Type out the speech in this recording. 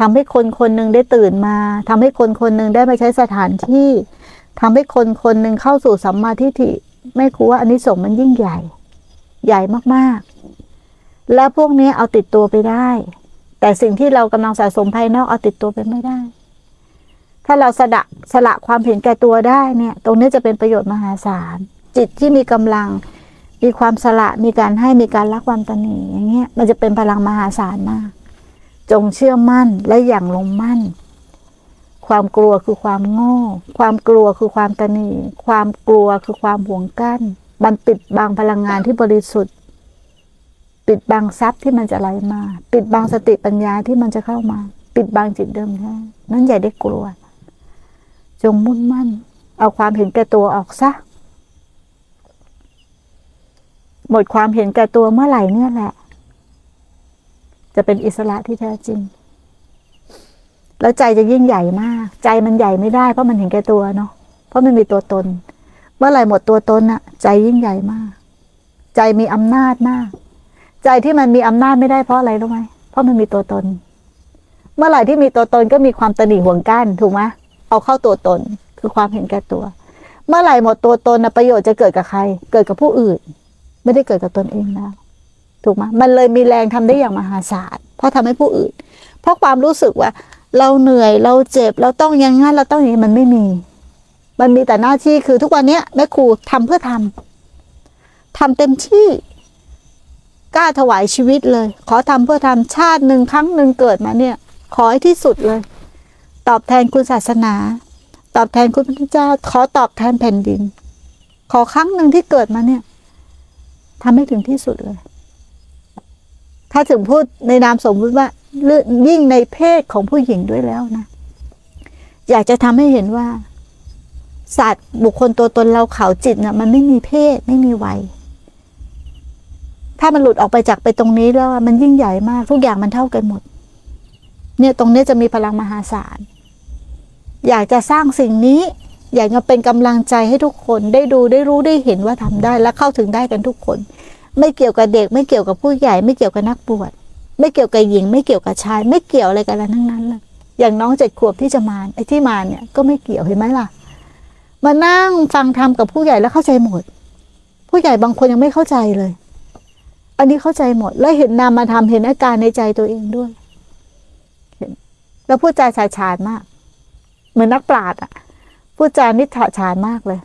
ทำให้คนคนหนึ่งได้ตื่นมาทำให้คนคนหนึ่งได้มาใช้สถานที่ทำให้คนคนหนึ่งเข้าสู่สัมมาทิฏฐิไม่ครูว่าอันนี้ส่งส์มันยิ่งใหญ่ ใหญ่มากๆ แล้วพวกนี้เอาติดตัวไปได้ แต่สิ่งที่เรากำลังสะสมภายนอกเอาติดตัวไปไม่ได้ ถ้าเราสละสละความเห็นแก่ตัวได้เนี่ย ตรงนี้จะเป็นประโยชน์มหาศาล จิตที่มีกำลังมีความสละมีการให้มีการรักความตนีอย่างเงี้ยมันจะเป็นพลังมหาศาลมาก จงเชื่อมั่นและอย่างลงมั่น ความกลัวคือความโง่ ความกลัวคือความตนีความกลัวคือความห่วงกั้น มันปิดบังพลังงานที่บริสุทธิ์ ปิดบังทรัพย์ที่มันจะไหลมา ปิดบังสติปัญญาที่มันจะเข้ามา ปิดบังจิตเดิมแท้นั้นอย่าได้กลัว จงมุ่งมั่น เอาความเห็นแก่ตัวออกซะหมดความเห็นแก่ตัวเมื่อไหร่เนี่ยแหละ จะเป็นอิสระที่แท้จริง แล้วใจจะยิ่งใหญ่มาก ใจมันใหญ่ไม่ได้เพราะมันเห็นแก่ตัวเนาะเพราะมันมีตัวตน เมื่อไหร่หมดตัวตนอะใจยิ่งใหญ่มาก ใจมีอำนาจมาก ใจที่มันมีอำนาจไม่ได้เพราะอะไรรู้ไหมเพราะมันมีตัวตน เมื่อไหร่ที่มีตัวตนก็มีความตนีห่วงกั้นถูกไหมเอาเข้าตัวตนคือความเห็นแก่ตัว เมื่อไหร่หมดตัวตนนะประโยชน์จะเกิดกับใคร เกิดกับผู้อื่น ไม่ได้เกิดกับตนเองแล้ว ถูกไหมมันเลยมีแรงทำได้อย่างมหาศาลเพราะทำให้ผู้อื่น เพราะความรู้สึกว่า เราเหนื่อยเราเจ็บเราต้องอยังงั้นเราต้องอย่างนี้มันไม่มี มันมีแต่หน้าที่คือทุกวันเนี้ยแม่ครูทำเพื่อทำทำเต็มที่กล้าถวายชีวิตเลย ขอทำเพื่อทำชาติหนึ่งครั้งหนึ่งเกิดมาเนี่ย ขอให้ที่สุดเลย ตอบแทนคุณศาสนา ตอบแทนคุณพระเจ้า ขอตอบแทนแผ่นดิน ขอครั้งหนึ่งที่เกิดมาเนี่ยทำให้ถึงที่สุดเลย ถ้าถึงพูดในนามสมมติว่ายิ่งในเพศของผู้หญิงด้วยแล้วนะ อยากจะทำให้เห็นว่า สัตว์บุคคลตัวตนเราเขาจิตนะ่ะ มันไม่มีเพศไม่มีวัย ถ้ามันหลุดออกไปจากไปตรงนี้แล้วมันยิ่งใหญ่มาก ทุกอย่างมันเท่ากันหมด เนี่ยตรงนี้จะมีพลังมหาศาล อยากจะสร้างสิ่งนี้ อยากจะเป็นกำลังใจให้ทุกคนได้ดูได้รู้ได้เห็นว่าทำได้และเข้าถึงได้กันทุกคน ไม่เกี่ยวกับเด็ก ไม่เกี่ยวกับผู้ใหญ่ ไม่เกี่ยวกับนักบวชไม่เกี่ยวกับหญิง ไม่เกี่ยวกับชาย ไม่เกี่ยวอะไรกันแล้วทั้งนั้นเลยอย่างน้องเจ็ดขวบที่จะมาไอ้ที่มาเนี่ยก็ไม่เกี่ยวเห็นไหมล่ะ มานั่งฟังธรรมกับผู้ใหญ่แล้วเข้าใจหมด ผู้ใหญ่บางคนยังไม่เข้าใจเลย อันนี้เข้าใจหมด แล้วเห็นนามมาทำเห็นอาการในใจตัวเองด้วย เห็น แล้วพูดจาฉาฉานมาก เหมือนนักปราชญ์อะพูดจานิถาฉานมากเลย